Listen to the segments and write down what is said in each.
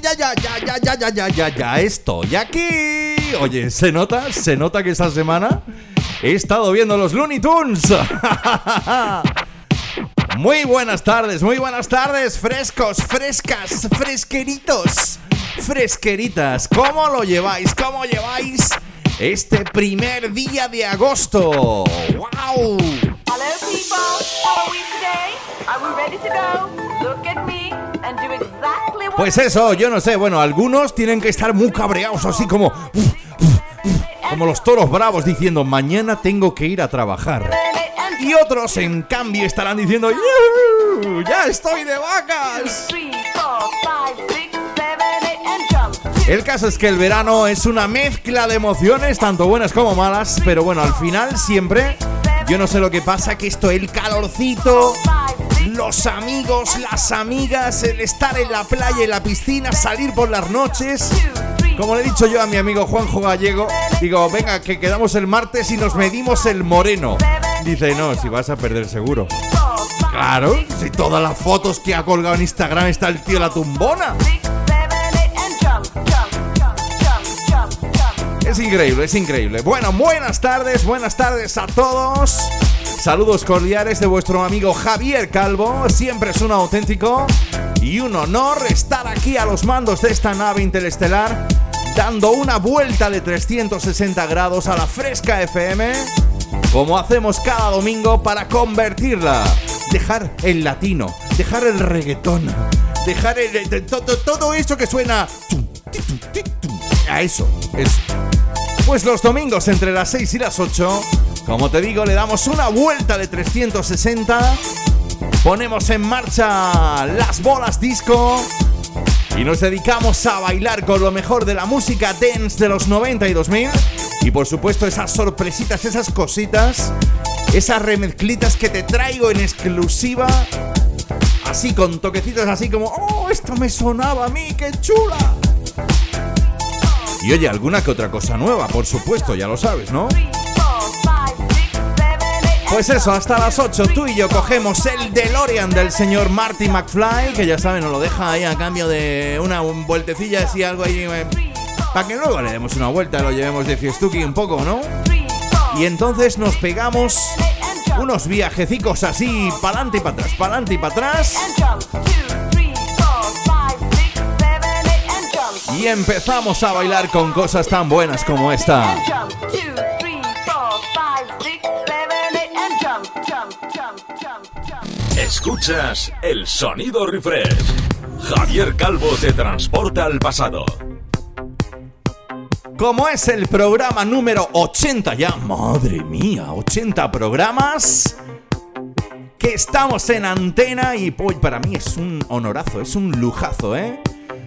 Ya, ya, ya, ya, ya, ya, ya, ya, ya estoy aquí. Oye, ¿se nota? ¿Se nota que esta semana he estado viendo los Looney Tunes? Muy buenas tardes, muy buenas tardes, frescos, frescas, fresqueritos, fresqueritas. ¿Cómo lo lleváis? ¿Cómo lleváis este primer día de agosto? ¡Wow! Hello, people. How are we today? Are we ready to go? Look at me Pues eso, yo no sé, bueno, algunos tienen que estar muy cabreados, así como. Como los toros bravos diciendo, mañana tengo que ir a trabajar. Y otros, en cambio, estarán diciendo, "Yuhu, ¡Ya estoy de vacas! El caso es que el verano es una mezcla de emociones, tanto buenas como malas, pero bueno, al final siempre, yo no sé lo que pasa, que esto, el calorcito, los amigos, las amigas, el estar en la playa, en la piscina, salir por las noches. Como le he dicho yo a mi amigo Juanjo Gallego, digo, venga, que quedamos el martes y nos medimos el moreno. Dice, no, si vas a perder seguro. Claro, si todas las fotos que ha colgado en Instagram está el tío la tumbona. Es increíble, es increíble. Bueno, buenas tardes, buenas tardes a todos. Saludos cordiales de vuestro amigo Javier Calvo. Siempre es un auténtico y un honor estar aquí a los mandos de esta nave interestelar, dando una vuelta de 360 grados a la fresca FM, como hacemos cada domingo para convertirla, dejar el latino, dejar el reggaetón, dejar el, de- to- to- todo eso que suena a eso, eso. Pues los domingos entre las 6 y las 8, como te digo, le damos una vuelta de 360, ponemos en marcha las bolas disco y nos dedicamos a bailar con lo mejor de la música dance de los 90 y 2000 y por supuesto esas sorpresitas, esas cositas, esas remezclitas que te traigo en exclusiva. Así con toquecitos así como, oh, esto me sonaba a mí, qué chula. Y oye, alguna que otra cosa nueva, por supuesto, ya lo sabes, ¿no? Pues eso, hasta las 8 tú y yo cogemos el DeLorean del señor Marty McFly, que ya saben, nos lo deja ahí a cambio de una vueltecilla así, algo ahí, para que luego le demos una vuelta, lo llevemos de fiestuki un poco, ¿no? Y entonces nos pegamos unos viajecicos así, y para atrás, pa'lante y para atrás. six, seven, eight, and jump. Y empezamos a bailar con cosas tan buenas como esta. Escuchas el sonido refresh. Javier Calvo te transporta al pasado. Como es el programa número 80 ya, madre mía, 80 programas que estamos en antena y pues, para mí es un honorazo, es un lujazo, ¿eh?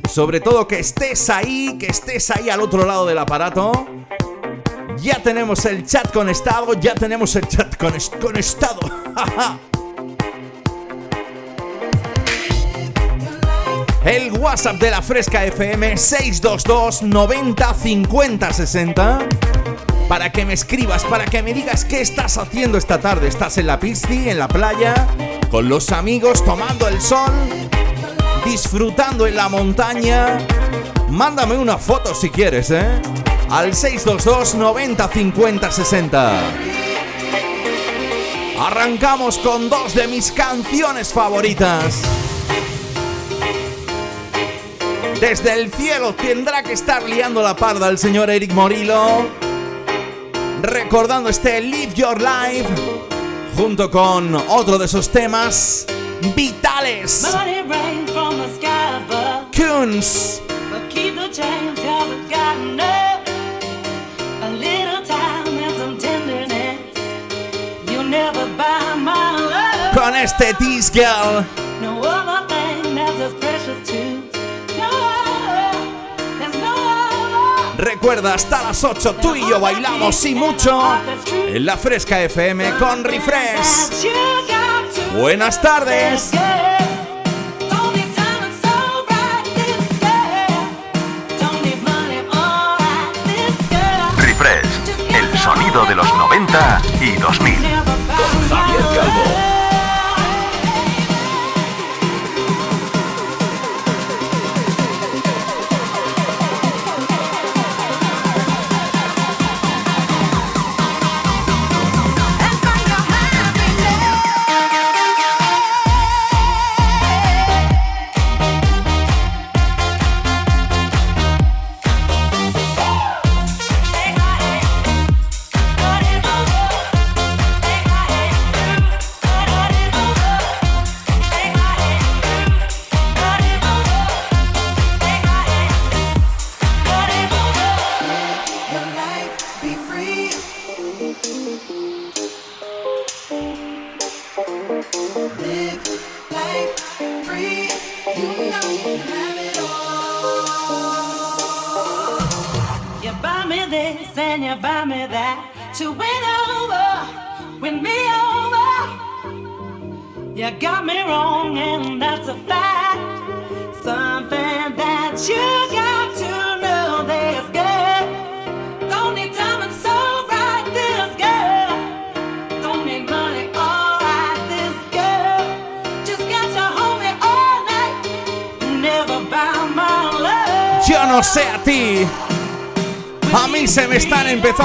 Sobre todo que estés ahí, que estés ahí al otro lado del aparato. Ya tenemos el chat conectado, ya tenemos el chat cones- conectado. El WhatsApp de la Fresca FM 622 90 50 60 para que me escribas, para que me digas qué estás haciendo esta tarde. ¿Estás en la piscina, en la playa, con los amigos, tomando el sol, disfrutando en la montaña? Mándame una foto si quieres, ¿eh? Al 622 90 50 60. Arrancamos con dos de mis canciones favoritas. Desde el cielo tendrá que estar liando la parda el señor Eric Morillo. Recordando este Live Your Life. Junto con otro de esos temas vitales. Love. Con este Tease Girl. No other thing that's as precious to. Recuerda, hasta las 8 tú y yo bailamos y mucho en la Fresca FM con Refresh. Buenas tardes. Refresh, el sonido de los 90 y 2000. Con Javier Calvo.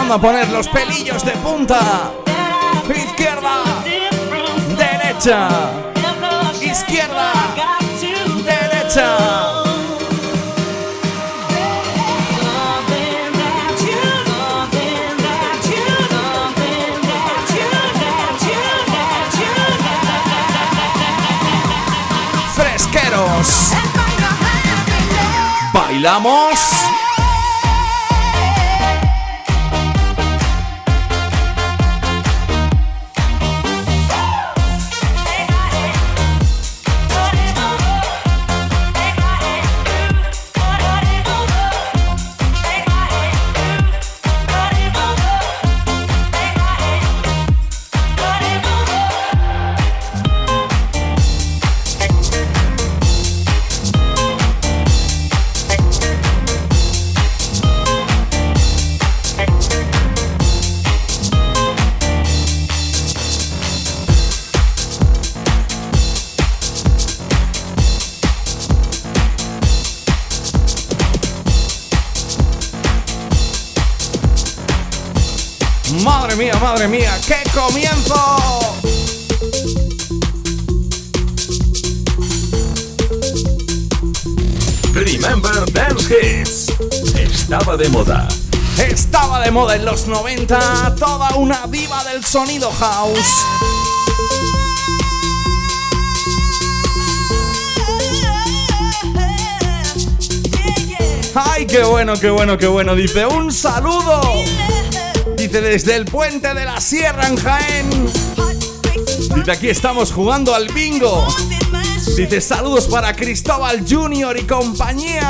Empezando a poner los pelillos de punta. Izquierda, derecha, izquierda, derecha. Fresqueros. Bailamos. Mía, madre mía, qué comienzo. Remember Dance Hits. Estaba de moda. Estaba de moda en los 90, toda una diva del sonido house. Ay, qué bueno, qué bueno, qué bueno. Dice, un saludo. Desde el puente de la Sierra en Jaén. Dice, aquí estamos jugando al bingo. Dice, saludos para Cristóbal Junior y compañía.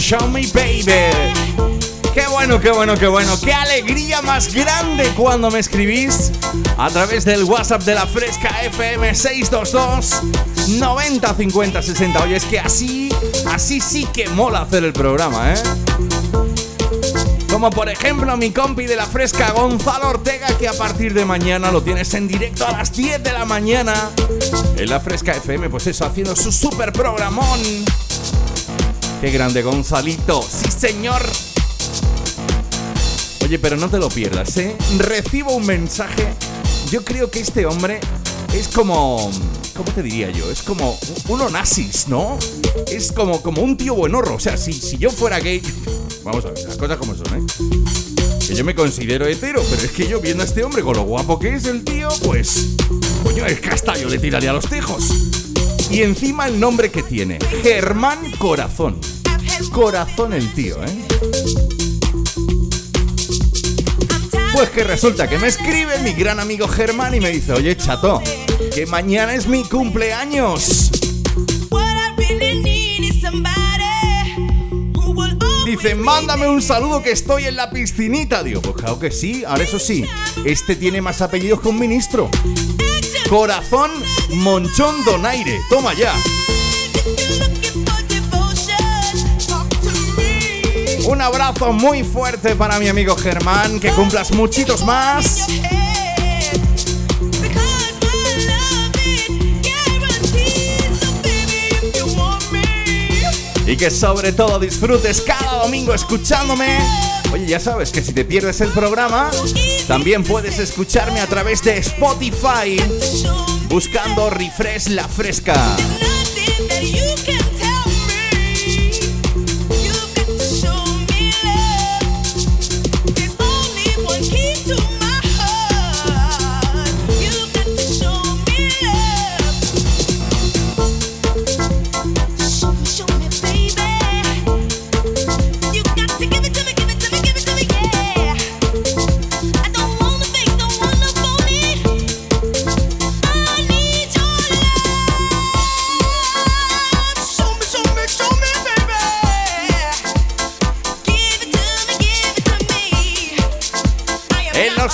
Show Me Baby. Qué bueno, qué bueno, qué bueno. Qué alegría más grande cuando me escribís a través del WhatsApp de la Fresca FM 622 90 50 60. Oye, es que así, así sí que mola hacer el programa, ¿eh? Como por ejemplo mi compi de la fresca Gonzalo Ortega que a partir de mañana lo tienes en directo a las 10 de la mañana en la fresca FM, pues eso, haciendo su super programón. Qué grande Gonzalito, sí señor. Oye, pero no te lo pierdas, ¿eh? Recibo un mensaje. Yo creo que este hombre es como... ¿Cómo te diría yo? Es como un onasis, ¿no? Es como, como un tío buenorro. O sea, si, si yo fuera gay... Vamos a ver, las cosas como son, ¿eh? Que yo me considero hetero, pero es que yo viendo a este hombre con lo guapo que es el tío, pues... Coño, el castallo le tiraría a los tejos. Y encima el nombre que tiene. Germán Corazón. Corazón el tío, ¿eh? Pues que resulta que me escribe mi gran amigo Germán y me dice, oye chato, que mañana es mi cumpleaños. Dice, mándame un saludo que estoy en la piscinita. Digo, pues claro que sí, ahora eso sí, este tiene más apellidos que un ministro. Corazón Monchón Donaire, toma ya. Un abrazo muy fuerte para mi amigo Germán, que cumplas muchitos más. Y que sobre todo disfrutes cada domingo escuchándome. Oye, ya sabes que si te pierdes el programa, también puedes escucharme a través de Spotify buscando Refresh La Fresca.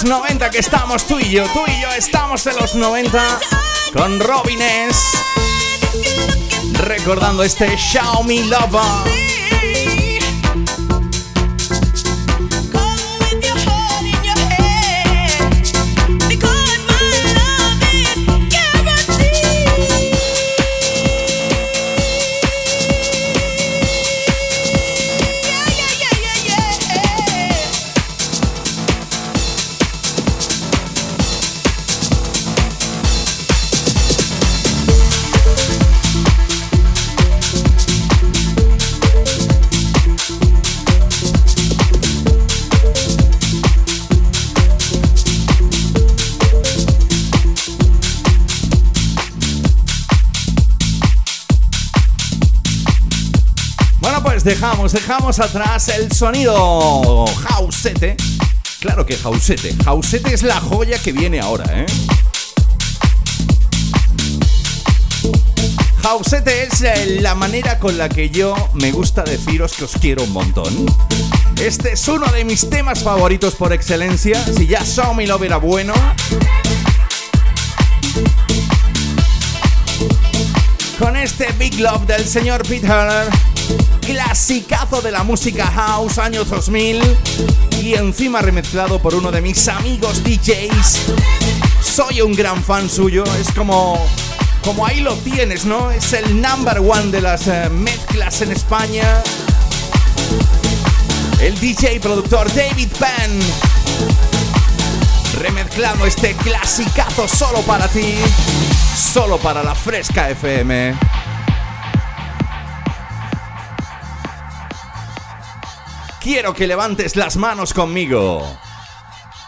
Los 90 que estamos tú y yo, tú y yo estamos en los 90 con Robines. Recordando este Xiaomi Lover. Dejamos, dejamos atrás el sonido Jausete. Claro que Jausete. Jausete es la joya que viene ahora, ¿eh? Jausete es eh, la manera con la que yo me gusta deciros que os quiero un montón. Este es uno de mis temas favoritos por excelencia. Si ya Xiaomi Love era bueno. Con este Big Love del señor Pete Hunter. Clasicazo de la música house años 2000. Y encima remezclado por uno de mis amigos DJs. Soy un gran fan suyo. Es como como ahí lo tienes, ¿no? Es el number one de las eh, mezclas en España. El DJ productor David Penn. Remezclando este clasicazo solo para ti. Solo para la Fresca FM. Quiero que levantes las manos conmigo.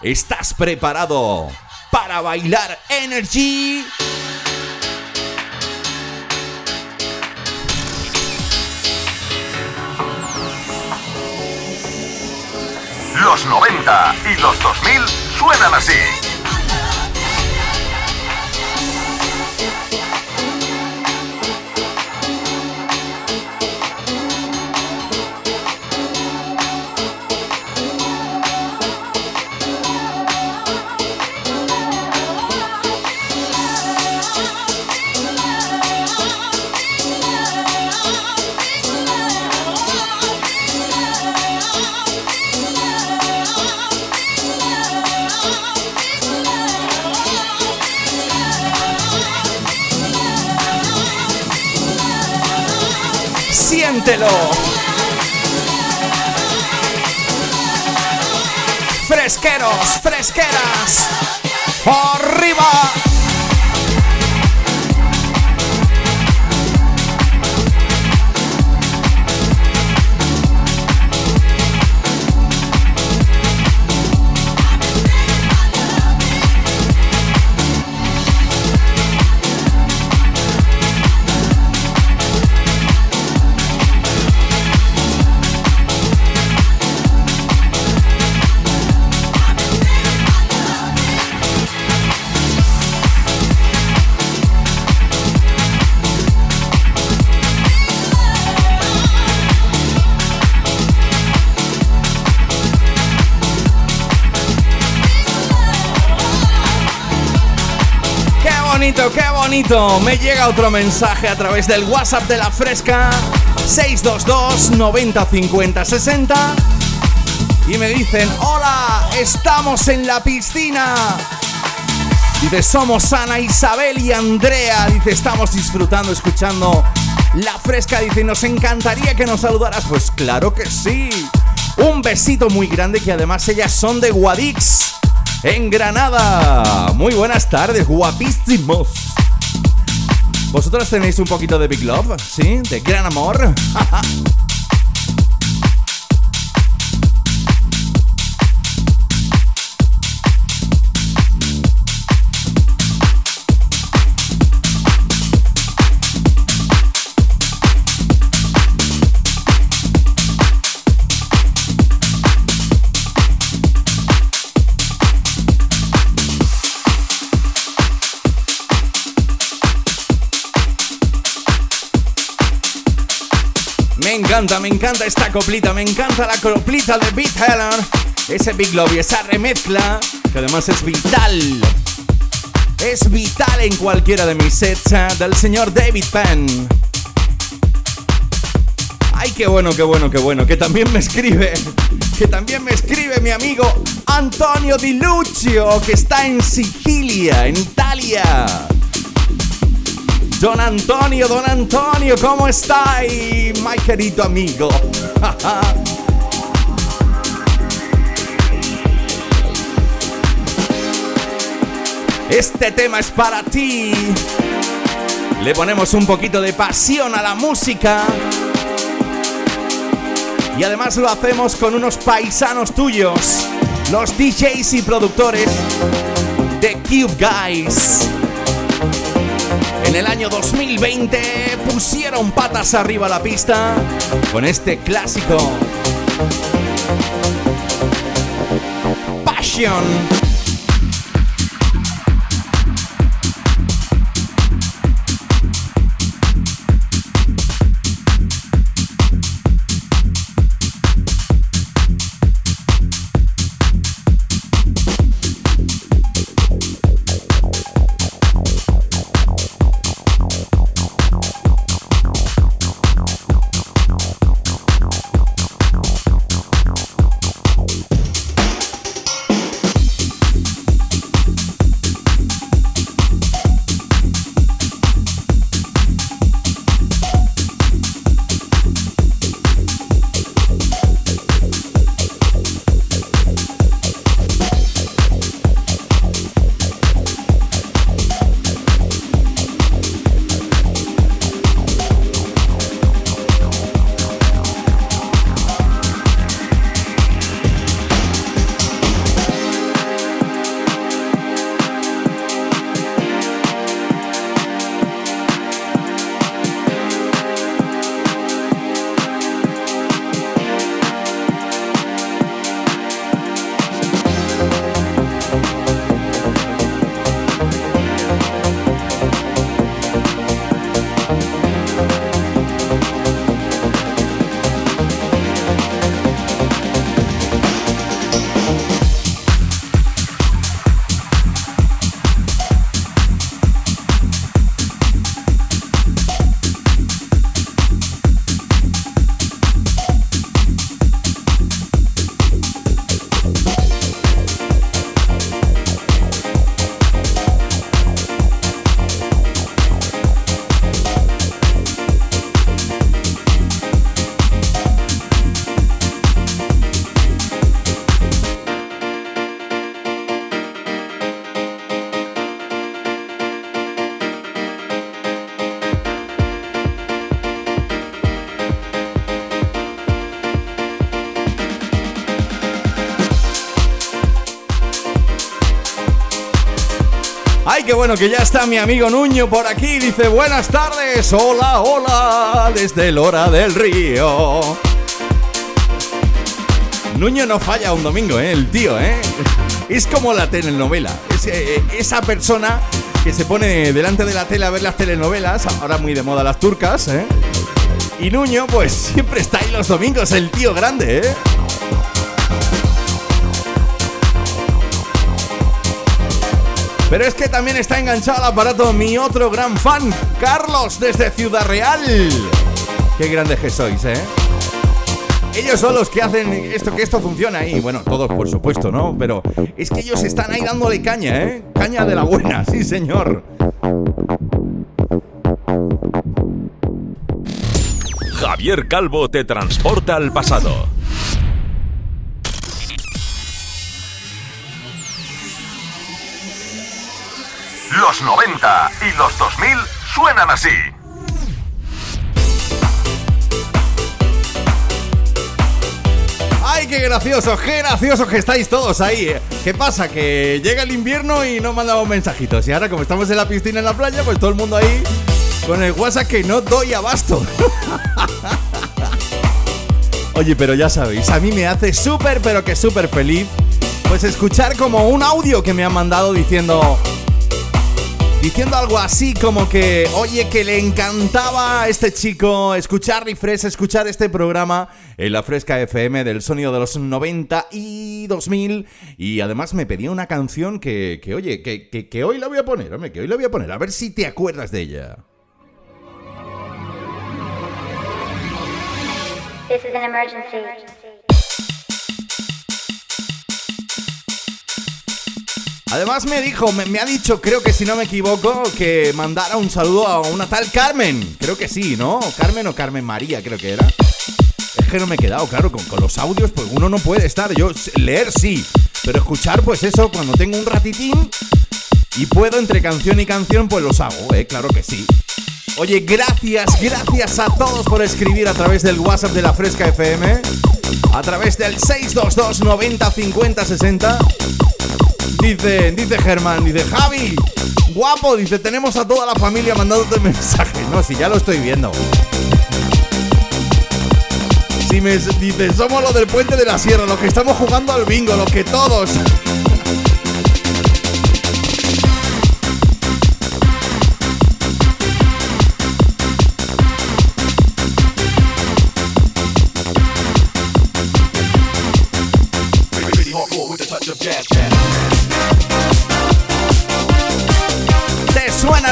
¿Estás preparado para bailar Energy? Los 90 y los 2000 suenan así. Fresqueros, fresqueras. Arriba. Me llega otro mensaje a través del WhatsApp de la Fresca 622 90 50 60 y me dicen, "Hola, estamos en la piscina." Dice, "Somos Ana, Isabel y Andrea." Dice, "Estamos disfrutando escuchando la Fresca." Dice, "Nos encantaría que nos saludaras." Pues claro que sí. Un besito muy grande que además ellas son de Guadix en Granada. Muy buenas tardes, guapísimos. ¿Vosotros tenéis un poquito de Big Love? ¿Sí? ¿De gran amor? encanta, me encanta esta coplita, me encanta la coplita de Beat Helen. Ese Big Love esa remezcla, que además es vital. Es vital en cualquiera de mis sets eh, del señor David Penn. Ay, qué bueno, qué bueno, qué bueno. Que también me escribe. Que también me escribe mi amigo Antonio Di Lucio, que está en Sicilia, en Italia. Don Antonio, don Antonio, ¿cómo está? Mi querido amigo. Este tema es para ti. Le ponemos un poquito de pasión a la música. Y además lo hacemos con unos paisanos tuyos, los DJs y productores de Cube Guys. En el año 2020 pusieron patas arriba la pista con este clásico. Passion. Qué bueno que ya está mi amigo Nuño por aquí. Dice, buenas tardes, hola, hola, desde el hora del río. Nuño no falla un domingo, ¿eh? El tío, ¿eh? Es como la telenovela. Es, eh, esa persona que se pone delante de la tele a ver las telenovelas, ahora muy de moda las turcas, ¿eh? Y Nuño, pues siempre está ahí los domingos, el tío grande, ¿eh? Pero es que también está enganchado al aparato mi otro gran fan, Carlos, desde Ciudad Real. Qué grande que sois, ¿eh? Ellos son los que hacen esto, que esto funciona ahí. Bueno, todos por supuesto, ¿no? Pero es que ellos están ahí dándole caña, ¿eh? Caña de la buena, sí señor. Javier Calvo te transporta al pasado. Los 90 y los 2000 suenan así. ¡Ay, qué graciosos, qué graciosos que estáis todos ahí! eh. ¿Qué pasa? Que llega el invierno y no mandamos mensajitos. Y ahora, como estamos en la piscina en la playa, pues todo el mundo ahí con el WhatsApp que no doy abasto. Oye, pero ya sabéis, a mí me hace súper, pero que súper feliz, pues escuchar como un audio que me han mandado diciendo... Diciendo algo así como que, oye, que le encantaba a este chico escuchar Refresh, escuchar este programa en la Fresca FM del sonido de los 90 y 2000. Y además me pedía una canción que, que oye, que, que, hoy la voy a poner, hombre, que hoy la voy a poner, a ver si te acuerdas de ella. This is an emergency. Además me dijo, me, ha dicho, creo que si no me equivoco, que mandara un saludo a una tal Carmen. Creo que sí, ¿no? Carmen o Carmen María, creo que era. Es que no me he quedado, claro, con, con los audios, pues uno no puede estar. Yo leer sí, pero escuchar, pues eso, cuando tengo un ratitín y puedo entre canción y canción, pues los hago, ¿eh? Claro que sí. Oye, gracias, gracias a todos por escribir a través del WhatsApp de la Fresca FM, a través del 622 90 50 60. Dice, dice Germán, dice Javi, guapo, dice, tenemos a toda la familia mandándote mensajes. No, si ya lo estoy viendo. Si me dice, somos los del puente de la sierra, los que estamos jugando al bingo, los que todos.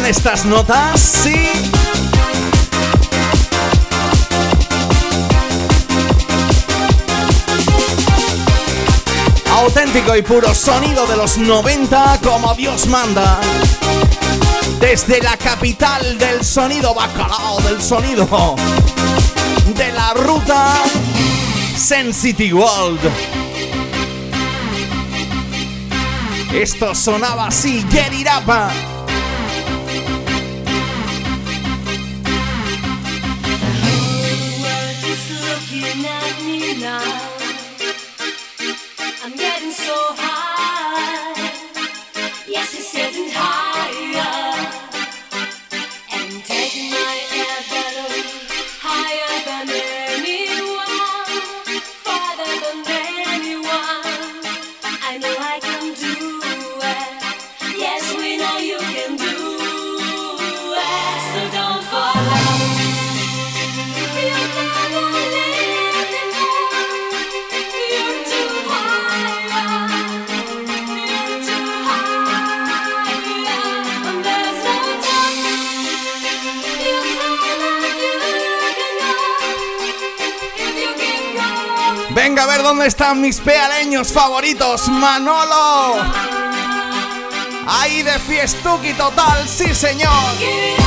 Estas notas? Sí. Auténtico y puro sonido de los 90 como Dios manda. Desde la capital del sonido bacalao, del sonido de la ruta Sensity World. Esto sonaba así, Get It dónde están mis pealeños favoritos, Manolo. Ahí de fiestuki total, sí señor.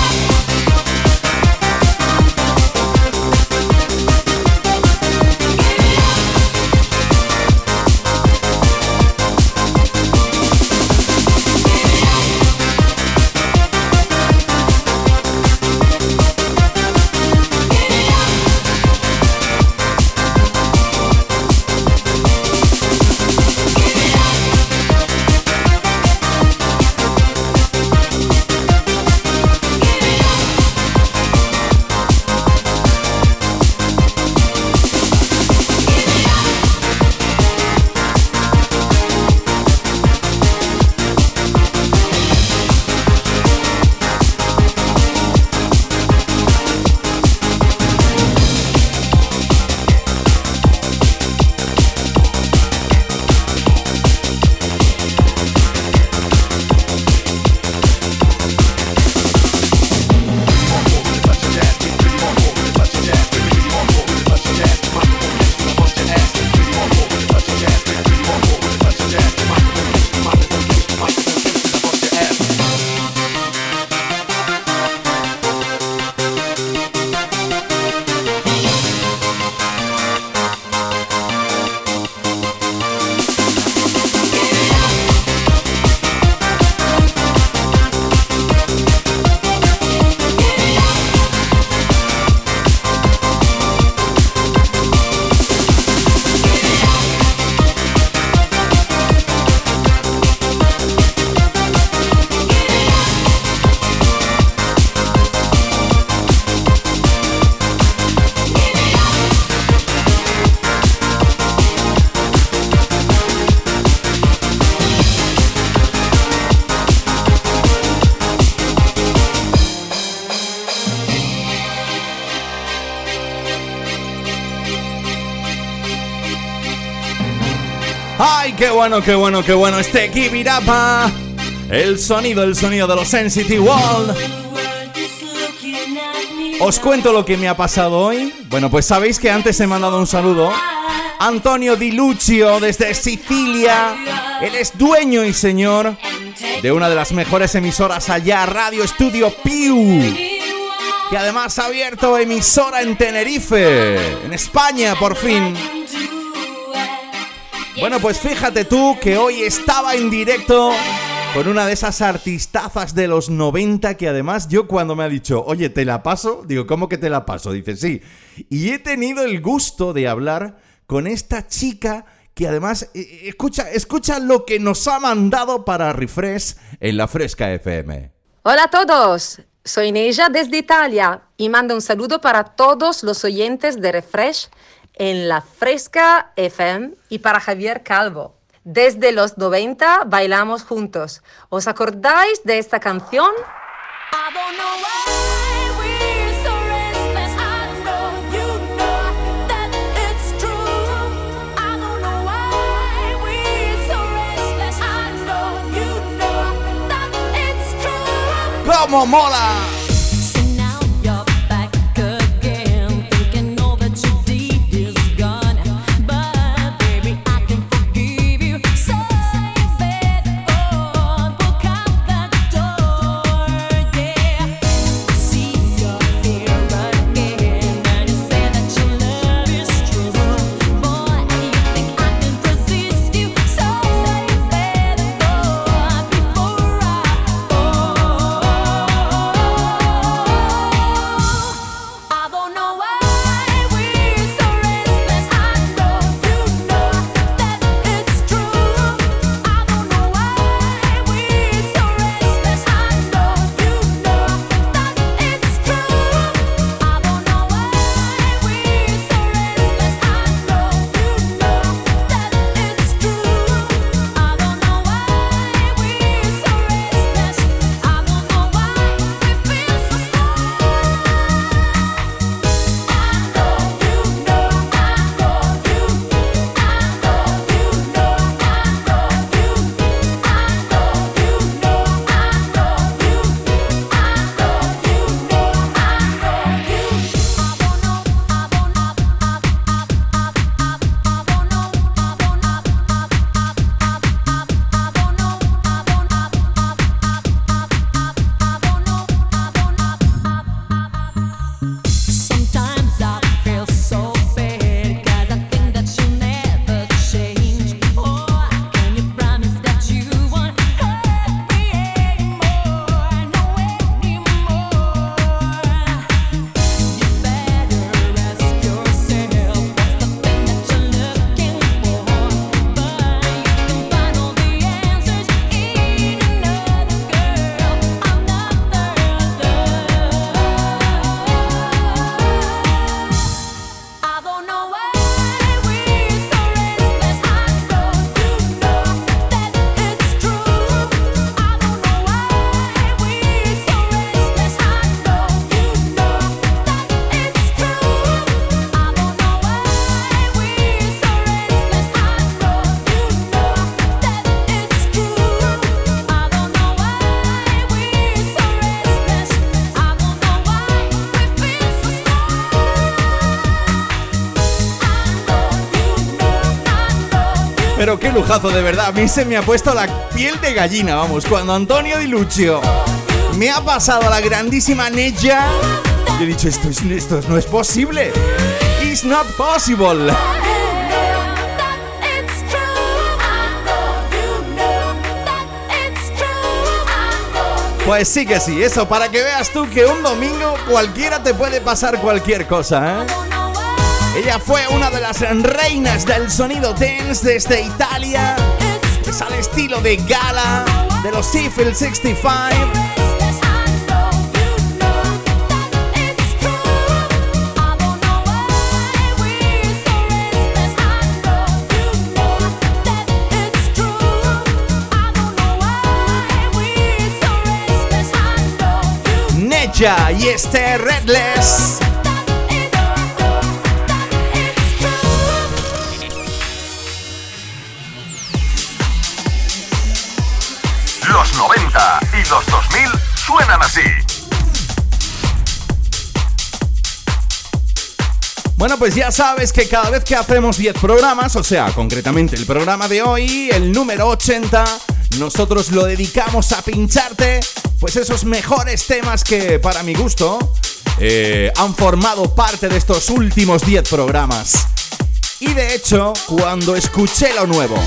Bueno, qué bueno, qué bueno. Este Give It Up. ah. El sonido, el sonido de los Sensitive World. Os cuento lo que me ha pasado hoy. Bueno, pues sabéis que antes he mandado un saludo. Antonio Di Lucio desde Sicilia. Él es dueño y señor de una de las mejores emisoras allá, Radio Estudio Piu. Que además ha abierto emisora en Tenerife, en España, por fin. Bueno, pues fíjate tú que hoy estaba en directo con una de esas artistazas de los 90 que además yo cuando me ha dicho, oye, ¿te la paso? Digo, ¿cómo que te la paso? Dice, sí. Y he tenido el gusto de hablar con esta chica que además, eh, escucha, escucha lo que nos ha mandado para Refresh en la Fresca FM. Hola a todos, soy Neja desde Italia y mando un saludo para todos los oyentes de Refresh en la Fresca FM y para Javier Calvo. Desde los 90 bailamos juntos. ¿Os acordáis de esta canción? I don't know why we're so de verdad. A mí se me ha puesto la piel de gallina, vamos. Cuando Antonio Di Lucio me ha pasado la grandísima Neja, yo he dicho, esto, es- esto no es posible. It's not possible. Pues sí que sí, eso, para que veas tú que un domingo cualquiera te puede pasar cualquier cosa, ¿eh? Ella fue una de las reinas del sonido dance desde Italia. Es al estilo de Gala, de los Seafield 65. Necha y este Redless. Bueno, pues ya sabes que cada vez que hacemos 10 programas, o sea, concretamente el programa de hoy, el número 80, nosotros lo dedicamos a pincharte, pues esos mejores temas que, para mi gusto, eh, han formado parte de estos últimos 10 programas. Y de hecho, cuando escuché lo nuevo,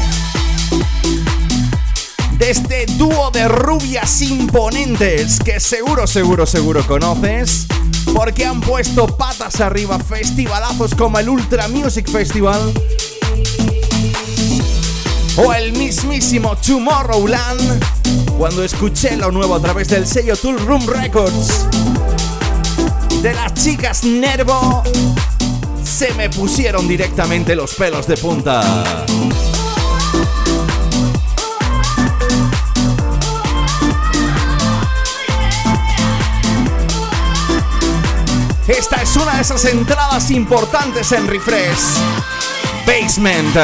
de este dúo de rubias imponentes que seguro, seguro, seguro conoces, porque han puesto patas arriba festivalazos como el Ultra Music Festival o el mismísimo Tomorrowland, cuando escuché lo nuevo a través del sello Tool Room Records de las chicas Nervo, se me pusieron directamente los pelos de punta. Es una de esas entradas importantes en Refresh. Basement.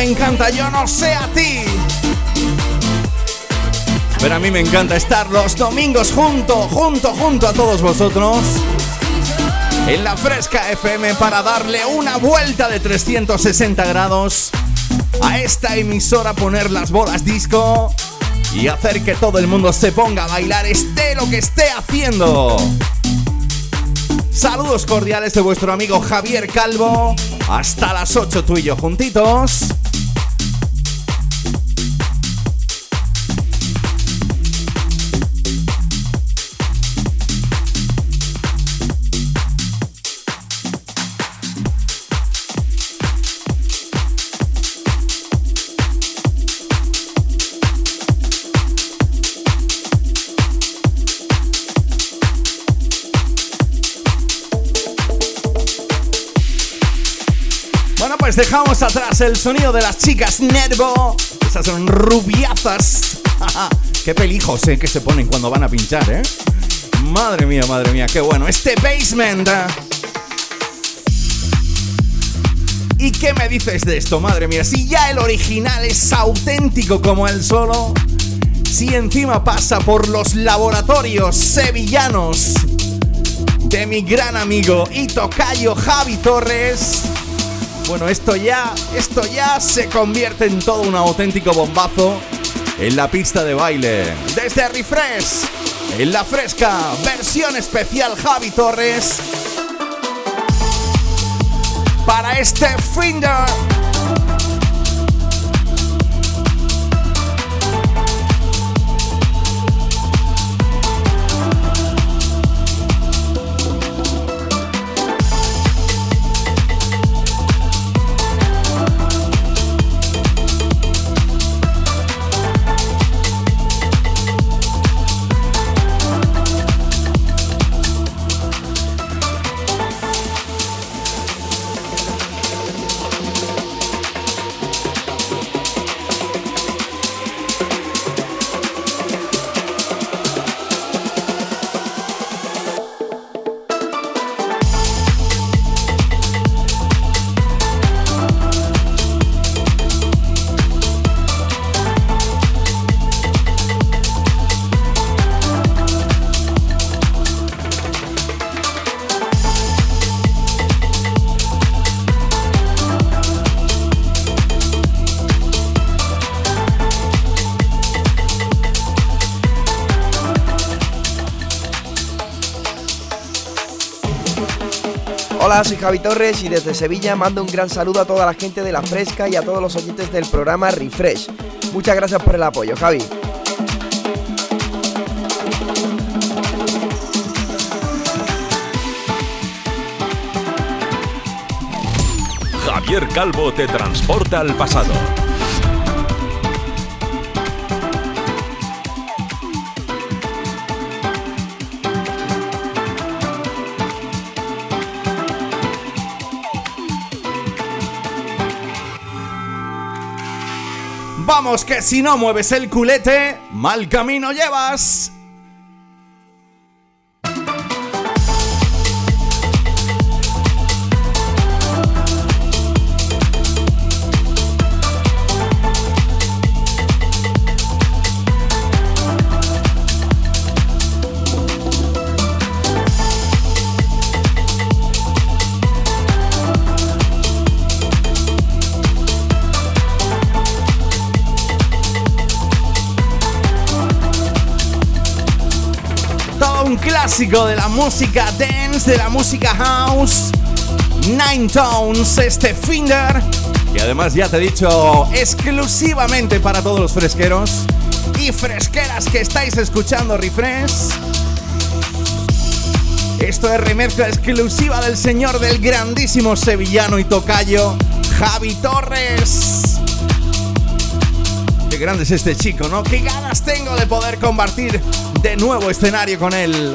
Me encanta, yo no sé a ti. Pero a mí me encanta estar los domingos junto, junto, junto a todos vosotros en la Fresca FM para darle una vuelta de 360 grados a esta emisora, poner las bolas disco y hacer que todo el mundo se ponga a bailar, esté lo que esté haciendo. Saludos cordiales de vuestro amigo Javier Calvo. Hasta las 8 tú y yo juntitos. Pues dejamos atrás el sonido de las chicas Nervo. Esas son rubiazas. qué pelijos eh, que se ponen cuando van a pinchar, ¿eh? Madre mía, madre mía, qué bueno. Este basement. ¿Y qué me dices de esto, madre mía? Si ya el original es auténtico como el solo, si encima pasa por los laboratorios sevillanos de mi gran amigo y tocayo Javi Torres, bueno, esto ya, esto ya se convierte en todo un auténtico bombazo en la pista de baile. Desde Refresh, en la fresca, versión especial Javi Torres. Para este Finder. Hola, soy Javi Torres y desde Sevilla mando un gran saludo a toda la gente de La Fresca y a todos los oyentes del programa Refresh. Muchas gracias por el apoyo, Javi. Javier Calvo te transporta al pasado. Vamos, que si no mueves el culete, mal camino llevas. De la música dance, de la música house. Nine Tones, este Finger. Y además ya te he dicho exclusivamente para todos los fresqueros y fresqueras que estáis escuchando Refresh. Esto es remezcla exclusiva del señor del grandísimo sevillano y tocayo Javi Torres. Qué grande es este chico, ¿no? Qué ganas tengo de poder compartir de nuevo escenario con él.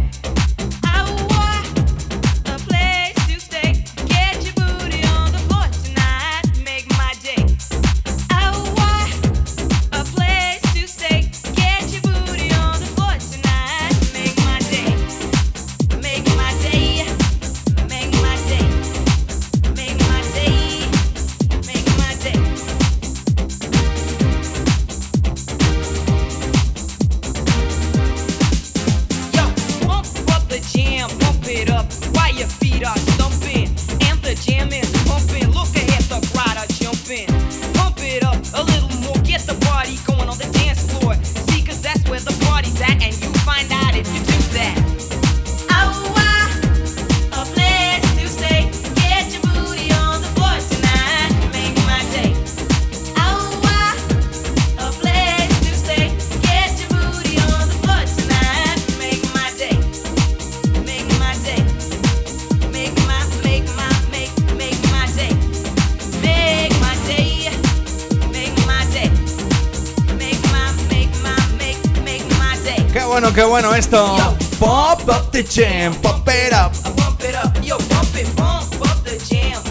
Pop up the jam, pop it up.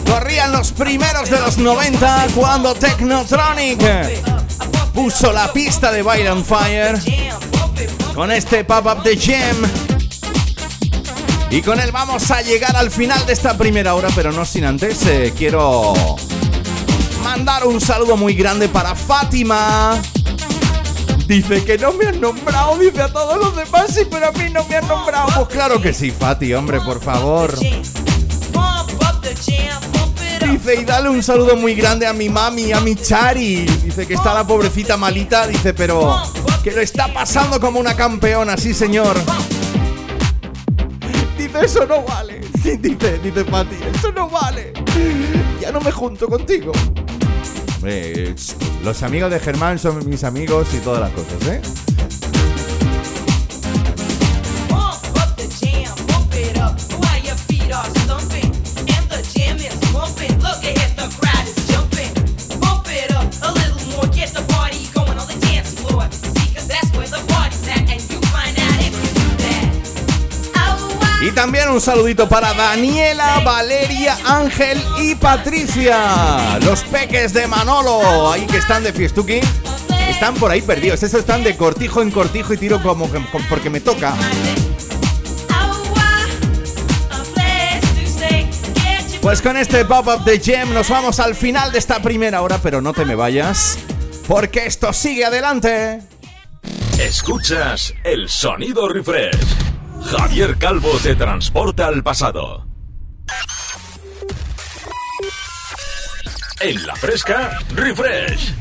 Corrían los primeros de los 90 cuando Technotronic puso la pista de Baile on Fire con este Pop Up the Jam. Y con él vamos a llegar al final de esta primera hora, pero no sin antes eh, quiero mandar un saludo muy grande para Fátima. Dice que no me han nombrado, dice a todos los demás, sí, pero a mí no me han nombrado. Pues claro que sí, Fati, hombre, por favor. Dice, y dale un saludo muy grande a mi mami, a mi Chari. Dice que está la pobrecita malita, dice, pero que lo está pasando como una campeona, sí señor. Dice, eso no vale. Sí, dice, dice Pati, eso no vale. Ya no me junto contigo. Hombre, ch, los amigos de Germán son mis amigos y todas las cosas, ¿eh? Un saludito para Daniela, Valeria, Ángel y Patricia. Los peques de Manolo, ahí que están de fiestuki. Están por ahí perdidos. Estos están de cortijo en cortijo y tiro como porque me toca. Pues con este pop-up de Gem nos vamos al final de esta primera hora, pero no te me vayas, porque esto sigue adelante. Escuchas el sonido refresh. Javier Calvo te transporta al pasado. En la fresca, refresh.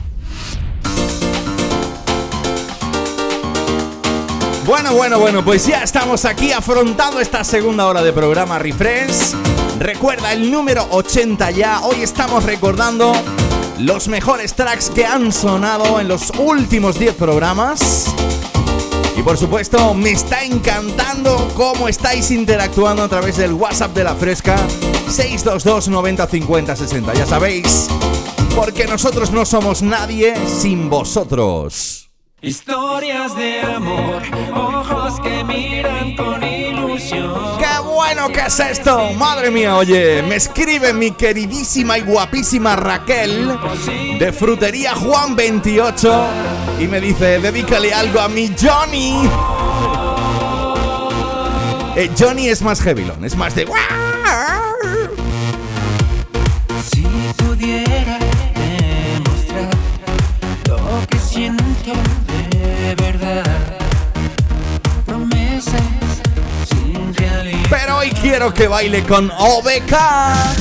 Bueno, bueno, bueno, pues ya estamos aquí afrontando esta segunda hora de programa Refresh. Recuerda el número 80 ya. Hoy estamos recordando los mejores tracks que han sonado en los últimos 10 programas. Y por supuesto, me está encantando cómo estáis interactuando a través del WhatsApp de la Fresca 622 90 50 60. Ya sabéis, porque nosotros no somos nadie sin vosotros. Historias de amor, ojos que miran con ilusión. ¡Qué bueno que es esto! Madre mía, oye, me escribe mi queridísima y guapísima Raquel de Frutería Juan 28 y me dice, dedícale algo a mi Johnny. Eh, Johnny es más heavylon, es más de... quiero que baile con OBK.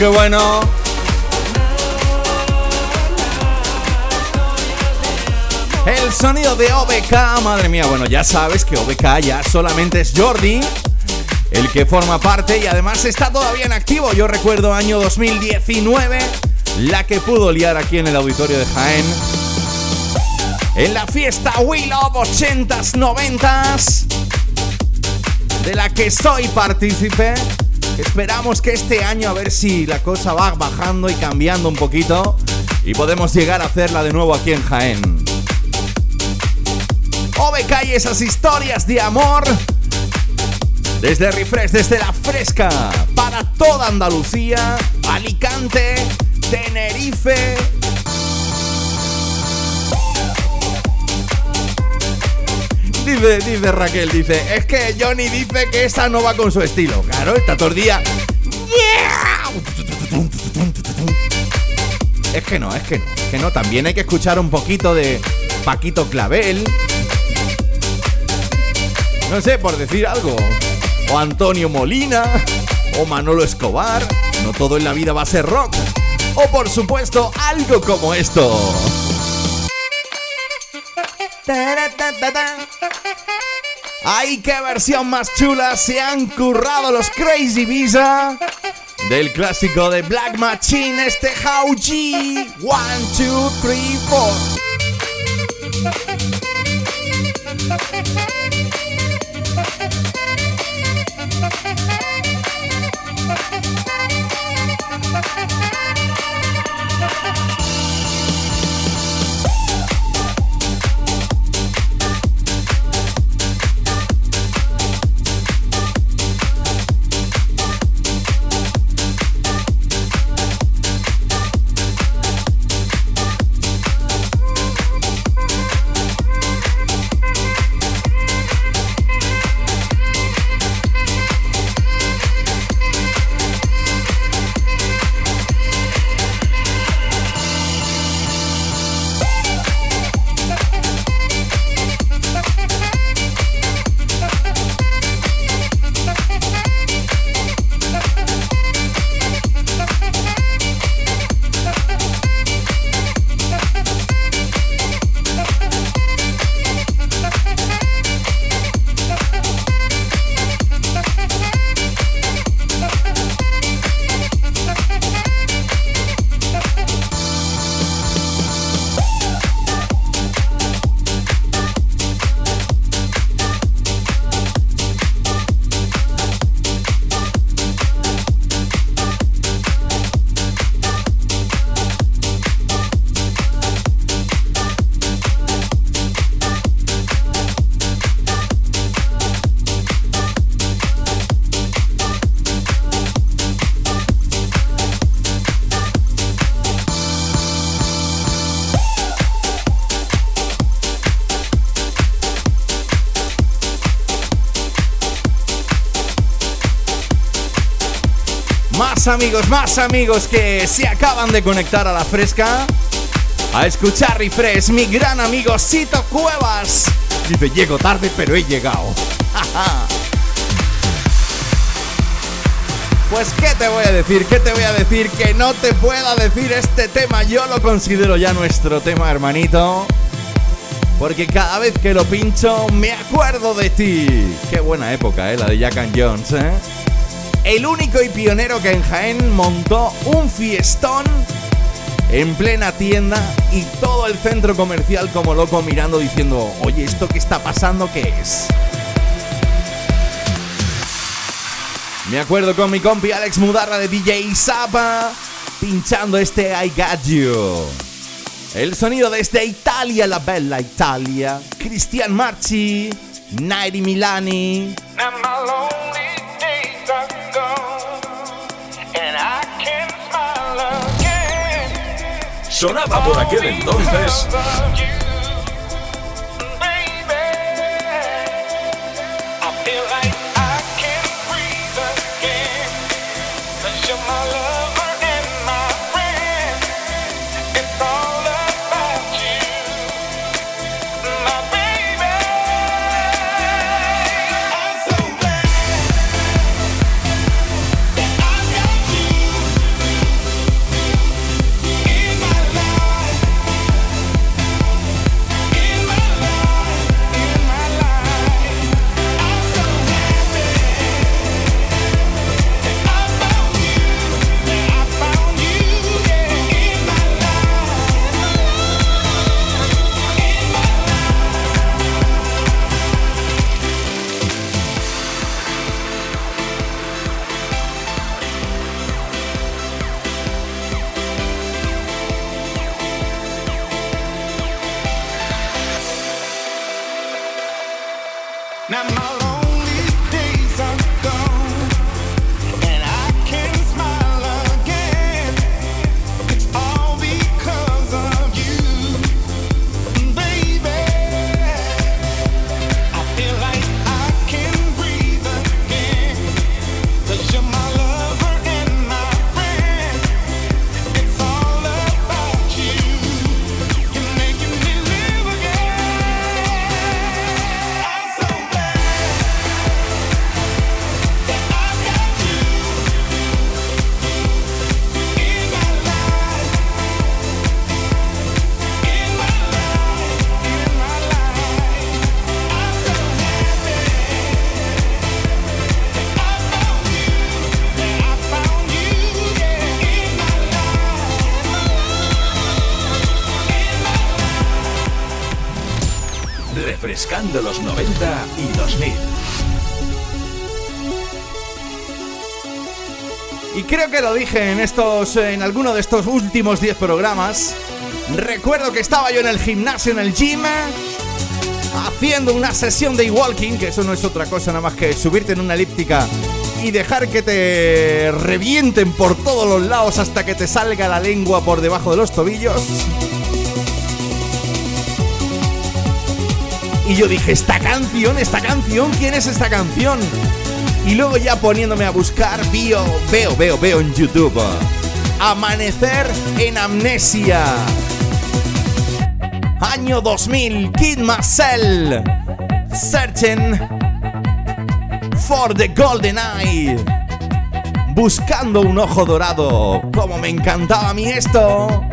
Qué bueno. El sonido de OBK, madre mía, bueno, ya sabes que OBK ya solamente es Jordi, el que forma parte y además está todavía en activo. Yo recuerdo año 2019, la que pudo liar aquí en el auditorio de Jaén. En la fiesta Love 80s, 90s, de la que soy partícipe. Esperamos que este año a ver si la cosa va bajando y cambiando un poquito y podemos llegar a hacerla de nuevo aquí en Jaén. OBK esas historias de amor desde Refresh, desde la fresca, para toda Andalucía, Alicante, Tenerife. Dice, dice Raquel, dice, es que Johnny dice que esa no va con su estilo. Claro, está todo el día. Es que no, es que no, es que no. También hay que escuchar un poquito de Paquito Clavel. No sé, por decir algo. O Antonio Molina. O Manolo Escobar. No todo en la vida va a ser rock. O por supuesto, algo como esto. ¡Ay, qué versión más chula! Se han currado los Crazy Visa del clásico de Black Machine, este How G. One, two, three, four. Amigos, más amigos que se acaban de conectar a la fresca a escuchar Refresh, mi gran amigo Sito Cuevas. Dice, llego tarde, pero he llegado. Pues qué te voy a decir, qué te voy a decir que no te pueda decir este tema. Yo lo considero ya nuestro tema, hermanito. Porque cada vez que lo pincho me acuerdo de ti. Qué buena época, eh, la de Jack and Jones, eh. El único y pionero que en Jaén montó un fiestón en plena tienda y todo el centro comercial como loco mirando diciendo, oye, ¿esto qué está pasando? ¿Qué es? Me acuerdo con mi compi Alex Mudarra de DJ Zapa pinchando este I Got You. El sonido desde Italia, la bella Italia. Cristian Marchi, Nairi Milani. Sonaba por aquel entonces dije en estos en alguno de estos últimos 10 programas. Recuerdo que estaba yo en el gimnasio, en el gym, haciendo una sesión de walking, que eso no es otra cosa nada más que subirte en una elíptica y dejar que te revienten por todos los lados hasta que te salga la lengua por debajo de los tobillos. Y yo dije, esta canción, esta canción, ¿quién es esta canción? Y luego ya poniéndome a buscar, veo, veo, veo, veo en YouTube. Amanecer en amnesia. Año 2000, Kid Marcel. Searching for the Golden Eye. Buscando un ojo dorado. Como me encantaba a mí esto.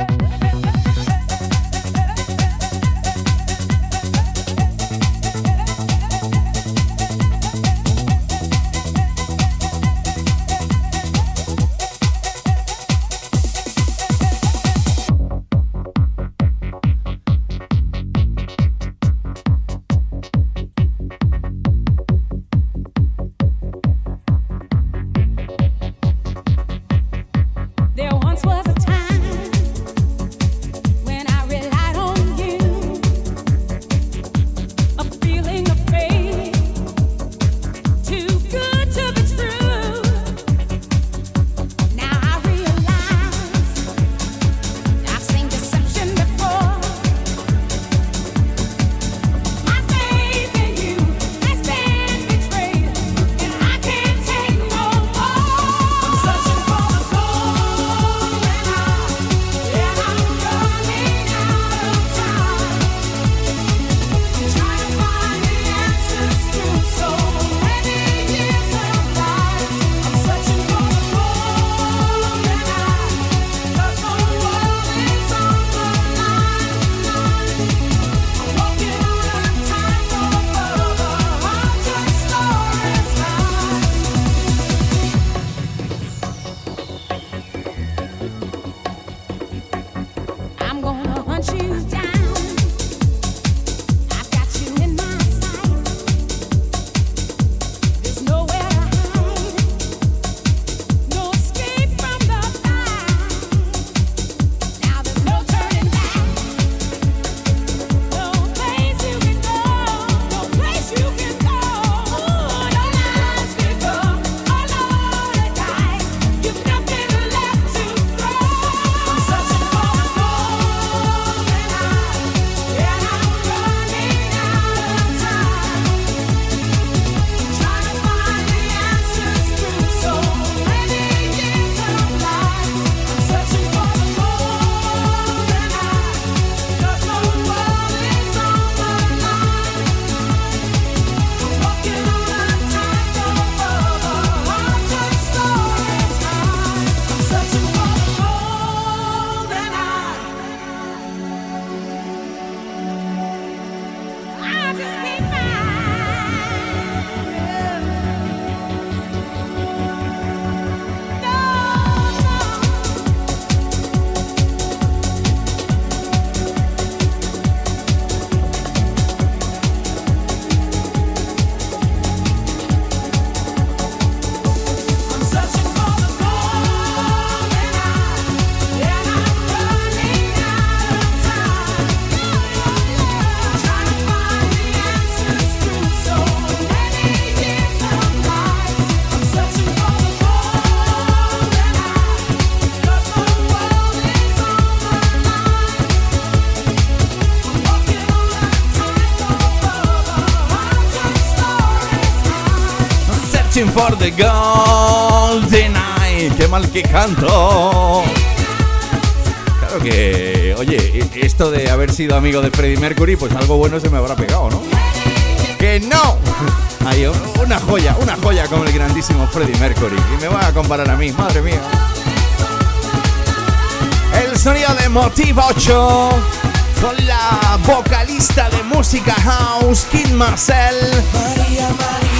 For the Golden Eye. Qué mal que canto. Claro que, oye, e- esto de haber sido amigo de Freddie Mercury, pues algo bueno se me habrá pegado, ¿no? ¡Que no! Hay una joya, una joya como el grandísimo Freddie Mercury. Y me va a comparar a mí, madre mía. El sonido de Motive 8 con la vocalista de música house, Kid Marcel. María, María,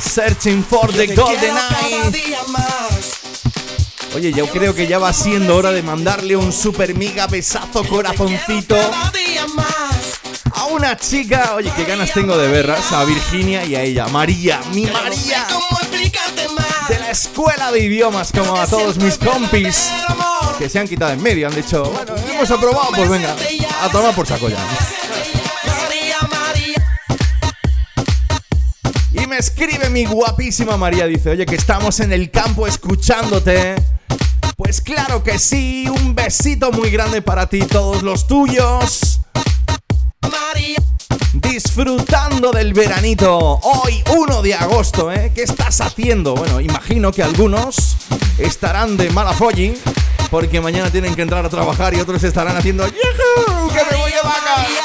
Searching for the Golden Eye. Oye, yo creo que ya va siendo hora de mandarle un super mega besazo corazoncito a una chica. Oye, qué ganas tengo de verlas, a Virginia y a ella, María, mi María. De la escuela de idiomas, como a todos mis compis que se han quitado en medio. Han dicho, bueno, hemos aprobado, pues venga, a tomar por saco ya. Me escribe mi guapísima María, dice, oye, que estamos en el campo escuchándote. Pues claro que sí, un besito muy grande para ti, todos los tuyos. María. Disfrutando del veranito, hoy 1 de agosto, ¿eh? ¿Qué estás haciendo? Bueno, imagino que algunos estarán de mala folli, porque mañana tienen que entrar a trabajar y otros estarán haciendo. ¡Que me voy de vaca! María.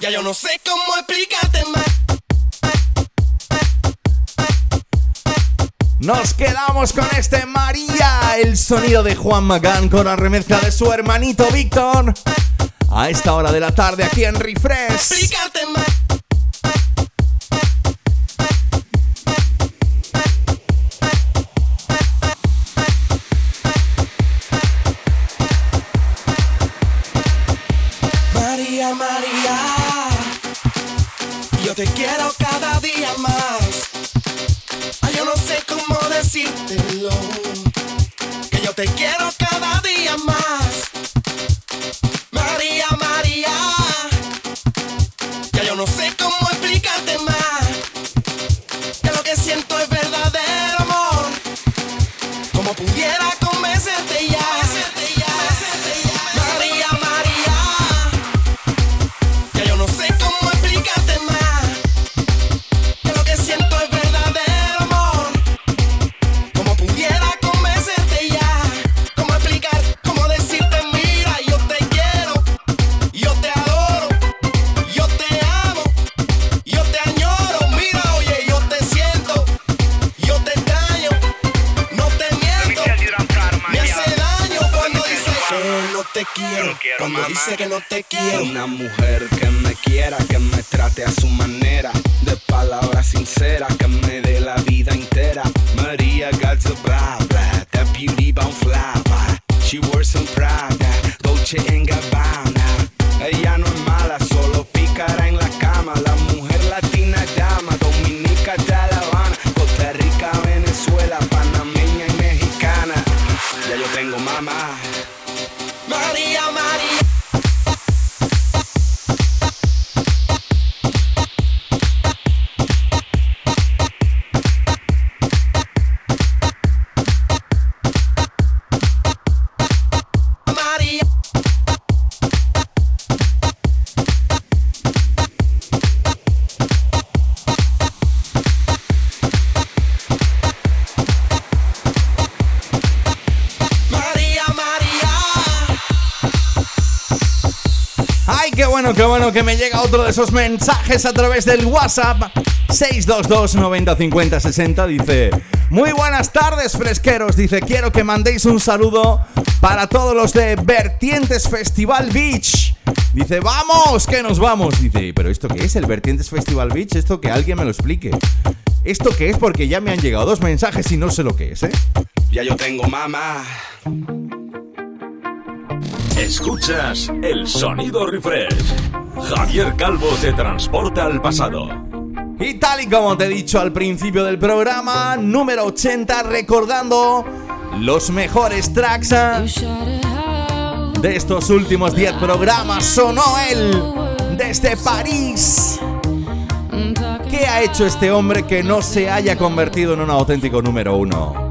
Ya yo no sé cómo explicarte más. Nos quedamos con este María, el sonido de Juan Magán con la remezcla de su hermanito Víctor. A esta hora de la tarde aquí en Refresh. Decírtelo, que yo te quiero cada día más. María, María, ya yo no sé cómo explicarte más. Que lo que siento es verdadero amor. Como pudiera dice que no te quiero. Una mujer que me quiera, que me trate a su manera, de palabras sinceras, que me dé que me llega otro de esos mensajes a través del WhatsApp. 622 90 50 60 dice, muy buenas tardes fresqueros, dice, quiero que mandéis un saludo para todos los de Vertientes Festival Beach. Dice, vamos, que nos vamos. Dice, pero ¿esto qué es el Vertientes Festival Beach? Esto que alguien me lo explique. ¿Esto qué es? Porque ya me han llegado dos mensajes y no sé lo que es, ¿eh? Ya yo tengo mamá. Escuchas el sonido refresh. Javier Calvo te transporta al pasado. Y tal y como te he dicho al principio del programa, número 80, recordando los mejores tracks ah, de estos últimos 10 programas, sonó él desde París. ¿Qué ha hecho este hombre que no se haya convertido en un auténtico número uno?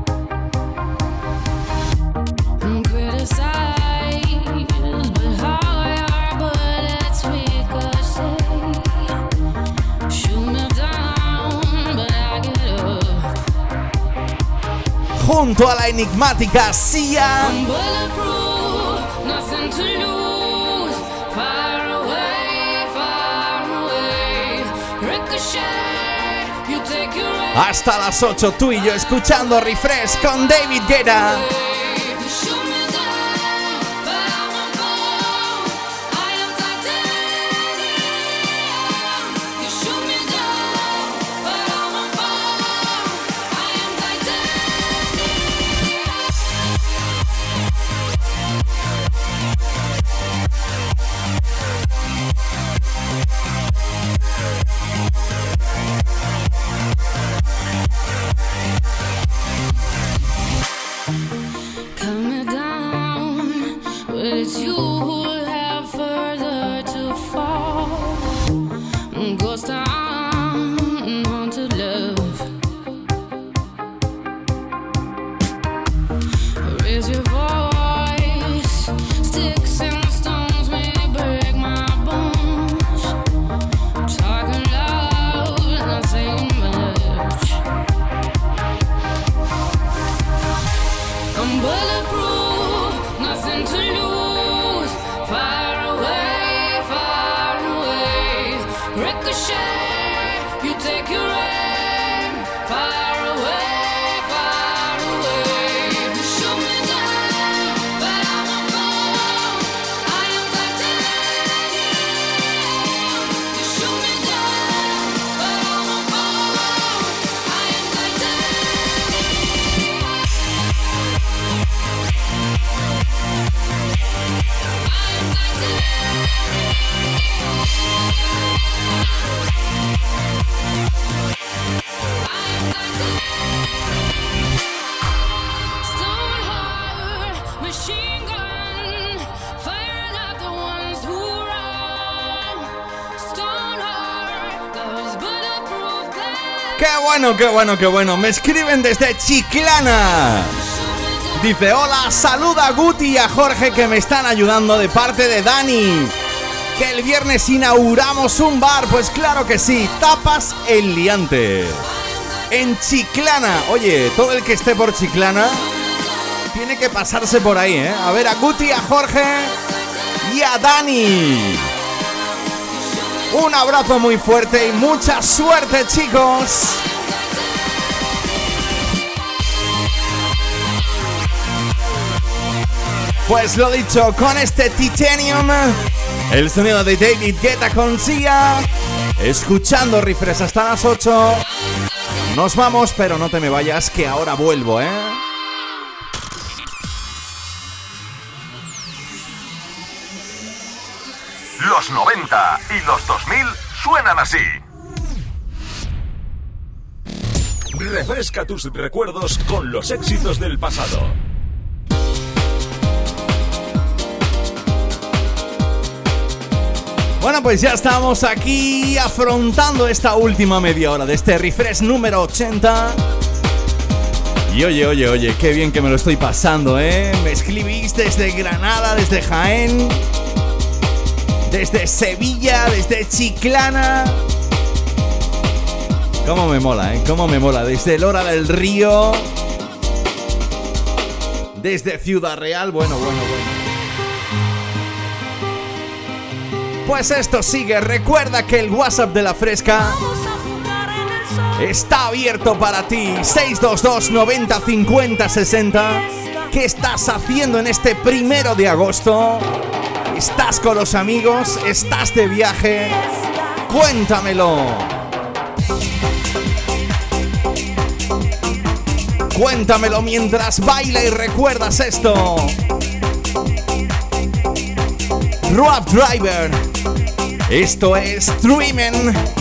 Junto a la enigmática Sia. Hasta las 8 tú y yo escuchando Refresh con David Guetta. Bueno, qué bueno, qué bueno. Me escriben desde Chiclana. Dice, hola, saluda a Guti y a Jorge que me están ayudando de parte de Dani. Que el viernes inauguramos un bar, pues claro que sí, tapas el liante. En Chiclana. Oye, todo el que esté por Chiclana tiene que pasarse por ahí, ¿eh? A ver, a Guti, a Jorge y a Dani. Un abrazo muy fuerte y mucha suerte, chicos. Pues lo dicho, con este Titanium, el sonido de David Guetta con Sia, escuchando Refresh hasta las 8. Nos vamos, pero no te me vayas, que ahora vuelvo, ¿eh? Los 90 y los 2000 suenan así. Refresca tus recuerdos con los éxitos del pasado. Bueno, pues ya estamos aquí afrontando esta última media hora de este refresh número 80. Y oye, oye, oye, qué bien que me lo estoy pasando, ¿eh? Me escribís desde Granada, desde Jaén, desde Sevilla, desde Chiclana. Cómo me mola, ¿eh? Cómo me mola. Desde Lora del Río. Desde Ciudad Real. Bueno, bueno, bueno. Pues esto sigue. Recuerda que el WhatsApp de la fresca está abierto para ti. 622 90 50 60. ¿Qué estás haciendo en este primero de agosto? ¿Estás con los amigos? ¿Estás de viaje? Cuéntamelo. Cuéntamelo mientras baila y recuerdas esto. Rob Driver. Esto es Dreamin'.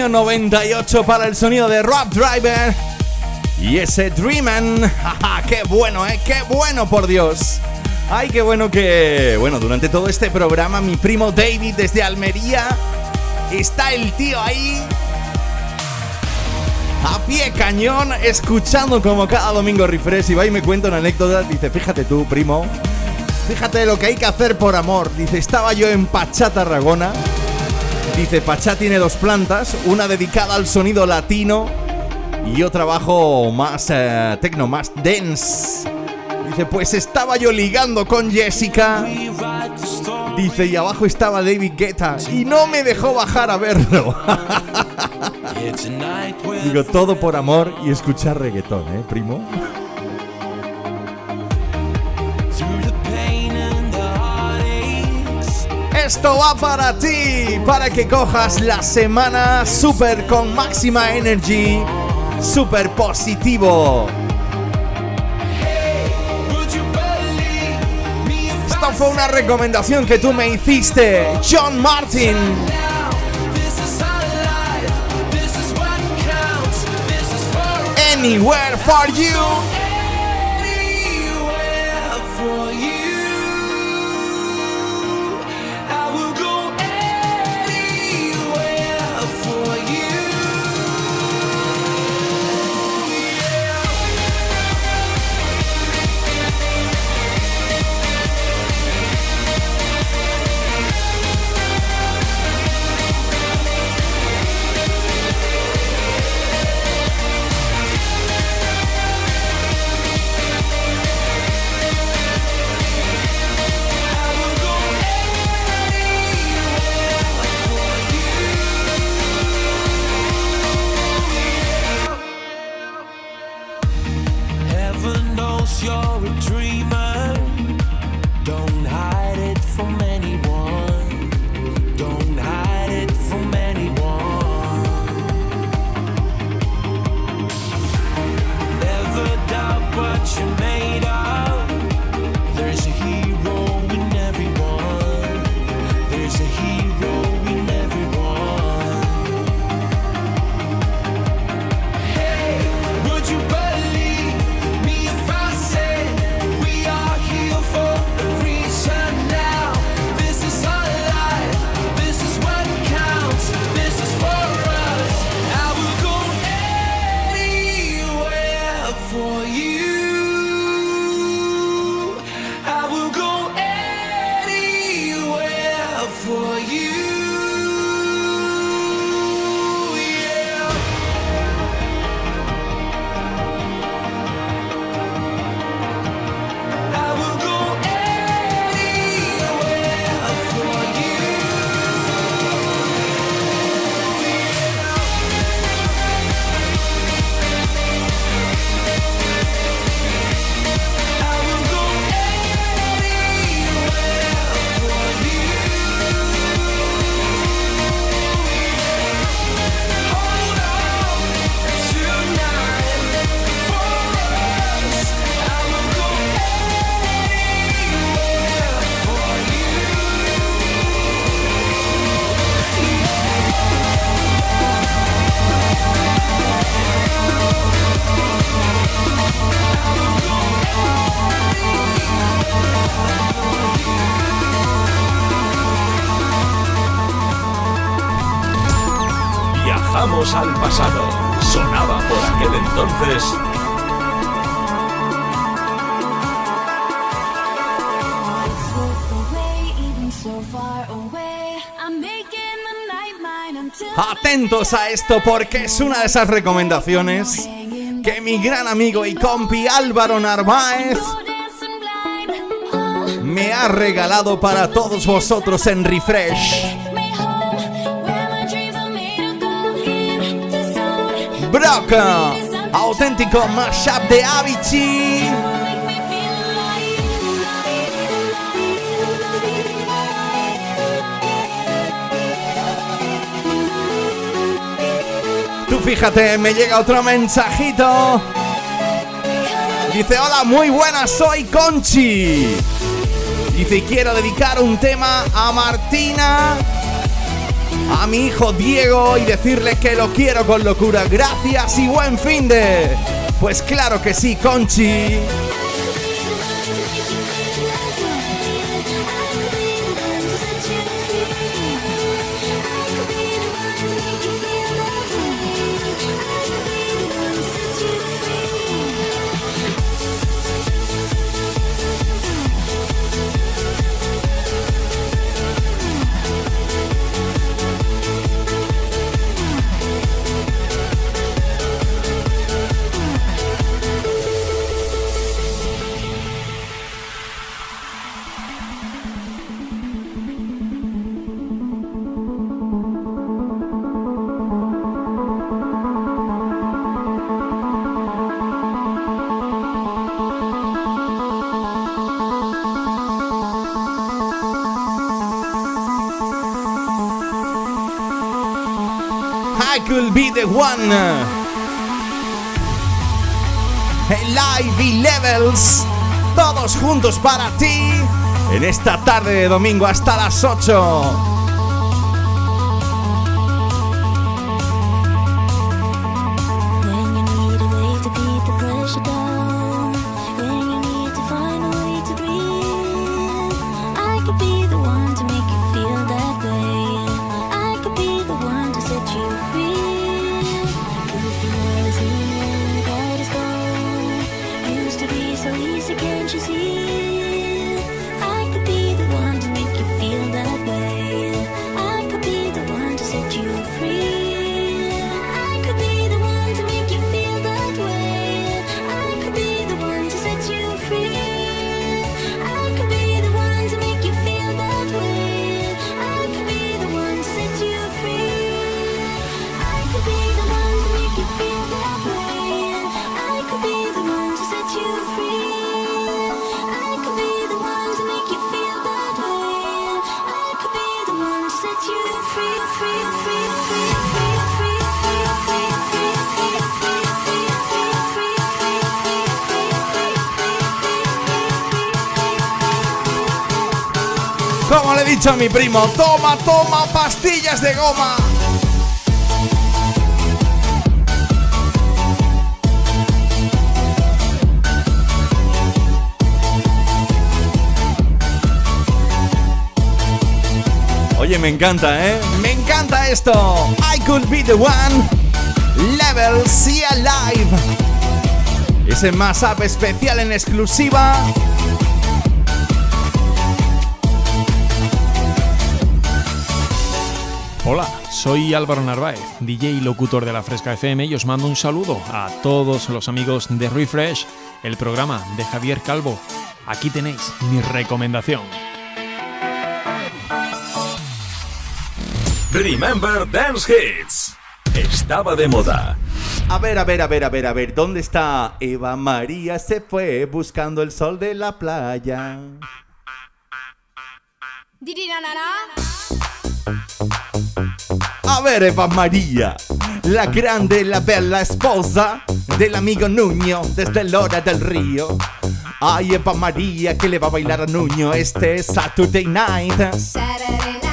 Año 98 para el sonido de Rob Driver. Y ese Dreamin'. Jaja, ¡Qué bueno, eh! ¡Qué bueno, por Dios! ¡Ay, qué bueno que... Bueno, durante todo este programa, mi primo David desde Almería. Está el tío ahí. A pie cañón, escuchando como cada domingo refresh. Y va y me cuenta una anécdota. Dice, fíjate tú, primo. Fíjate lo que hay que hacer por amor. Dice, estaba yo en Pachá, Tarragona. Dice, Pachá tiene dos plantas, una dedicada al sonido latino y otra abajo más eh, tecno, más dance. Dice, pues estaba yo ligando con Jessica. Dice, y abajo estaba David Guetta y no me dejó bajar a verlo. Digo, todo por amor y escuchar reggaetón, ¿eh, primo? Esto va para ti, para que cojas la semana super con máxima energy, super positivo. Esta fue una recomendación que tú me hiciste, John Martin. Anywhere for you. A esto porque es una de esas recomendaciones que mi gran amigo y compi Álvaro Narváez me ha regalado para todos vosotros en Refresh. Broca, auténtico mashup de Avicii. Fíjate, me llega otro mensajito. Dice, hola, muy buenas, soy Conchi. Dice, "Y quiero dedicar un tema a Martina, a mi hijo Diego y decirle que lo quiero con locura. Gracias y buen fin de... Pues claro que sí, Conchi. Todos juntos para ti, en esta tarde de domingo hasta las 8. A mi primo, toma, toma pastillas de goma. Oye, me encanta, ¿eh? Me encanta esto. I could be the one. Level See Alive. Ese mashup especial en exclusiva. Hola, soy Álvaro Narváez, DJ y locutor de la Fresca FM y os mando un saludo a todos los amigos de Refresh, el programa de Javier Calvo. Aquí tenéis mi recomendación. Remember Dance Hits. Estaba de moda. A ver, a ver, a ver, a ver, a ver, ¿dónde está Eva María? Se fue buscando el sol de la playa. A ver, Eva María, la grande, la bella esposa del amigo Nuño desde Lora del Río. Ay, Eva María, que le va a bailar a Nuño este Saturday night. Saturday night,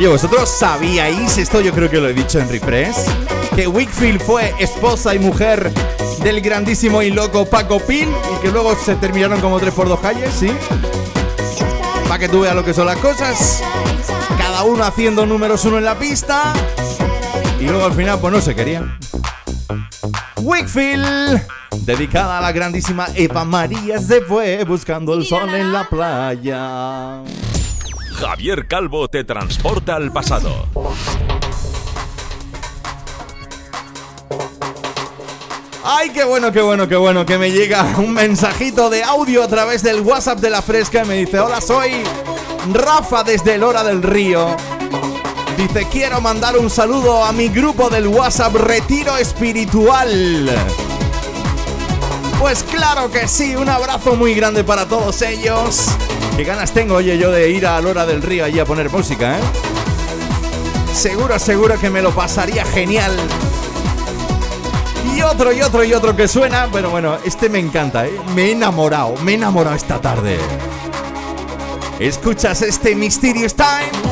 Oye, ¿vosotros sabíais esto? Yo creo que lo he dicho en Refresh. Que Wickfield fue esposa y mujer del grandísimo y loco Paco Pil y que luego se terminaron como tres por dos calles, ¿sí? Para que tú veas lo que son las cosas. Cada uno haciendo números uno en la pista. Y luego al final, pues no se querían. Wickfield, dedicada a la grandísima Eva María se fue buscando el sol en la playa. Javier Calvo te transporta al pasado. Ay, qué bueno, qué bueno, qué bueno que me llega un mensajito de audio a través del WhatsApp de la Fresca y me dice, hola, soy Rafa desde el Hora del Río. Dice, quiero mandar un saludo a mi grupo del WhatsApp Retiro Espiritual. Pues claro que sí, un abrazo muy grande para todos ellos. Qué ganas tengo, oye, yo de ir a la Hora del Río allí a poner música, ¿eh? Seguro, seguro que me lo pasaría genial. Y otro, y otro, y otro que suena. Pero bueno, este me encanta, ¿eh? Me he enamorado, me he enamorado esta tarde. ¿Escuchas este Mysterious Time?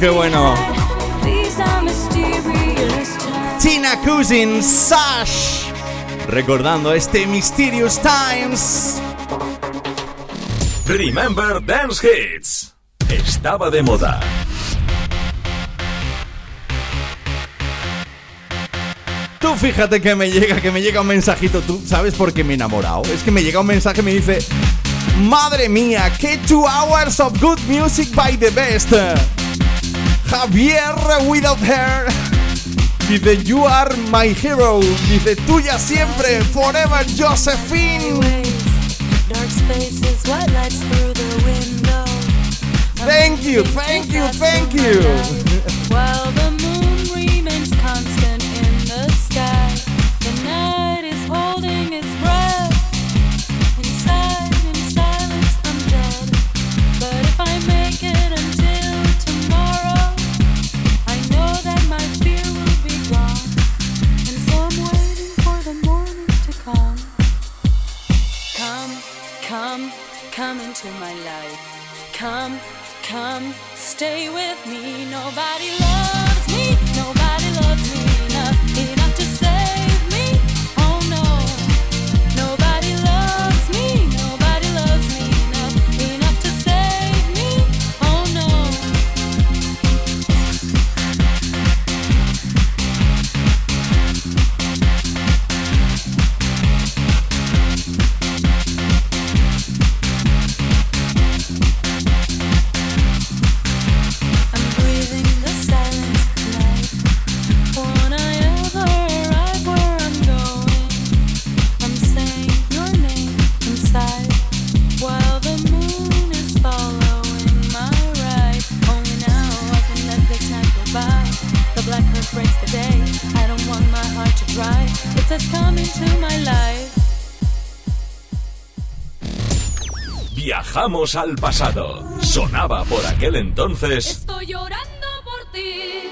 Qué bueno. Tina Cousin Sash. Recordando este Mysterious Times. Remember Dance Hits. Estaba de moda. Tú fíjate que me llega, que me llega un mensajito. ¿Tú sabes por qué me he enamorado? Es que me llega un mensaje y me dice: Madre mía, qué two hours of good music by the best. Javier without hair. Dice, you are my hero. Dice, tuya siempre, forever Josephine. Dark spaces, what lights through the window. Thank you, thank you, thank you. Come, come into my life. Come, come, stay with me. Nobody loves me. Nobody Al pasado. Sonaba por aquel entonces. Estoy llorando por ti.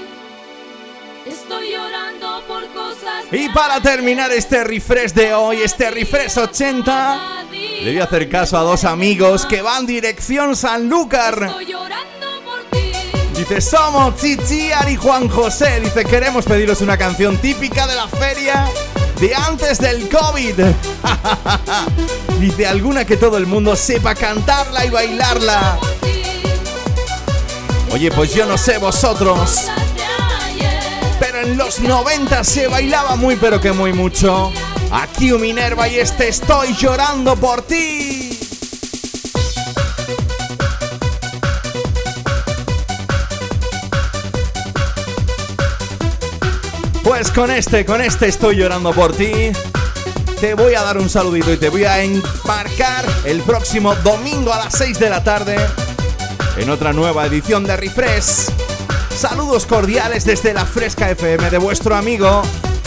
Estoy llorando por cosas. Y para terminar este refresh de hoy, este refresh 80, le voy a hacer caso a dos amigos que van dirección Sanlúcar. Estoy llorando por ti. Dice, somos Chichi, Ari, Juan José. Dice, queremos pediros una canción típica de la feria de antes del COVID. Dice, alguna que todo el mundo sepa cantarla y bailarla. Oye, pues yo no sé vosotros. Pero en los 90 se bailaba muy pero que muy mucho. Aquí un Minerva y este estoy llorando por ti. Pues con este, con este estoy llorando por ti. Te voy a dar un saludito y te voy a embarcar el próximo domingo a las 6 de la tarde en otra nueva edición de Refresh. Saludos cordiales desde la Fresca FM de vuestro amigo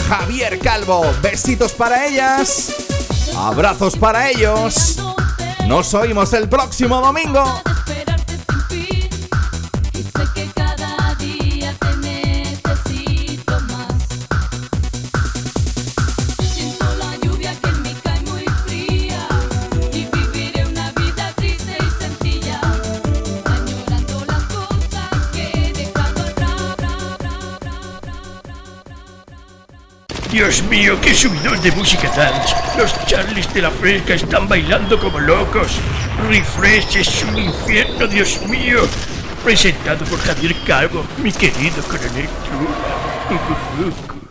Javier Calvo. Besitos para ellas. Abrazos para ellos. Nos oímos el próximo domingo. Dios mío, qué subidón de música dance. Los Charlies de la Fresca están bailando como locos. Refresh es un infierno, Dios mío. Presentado por Javier Calvo, mi querido coronel Trula.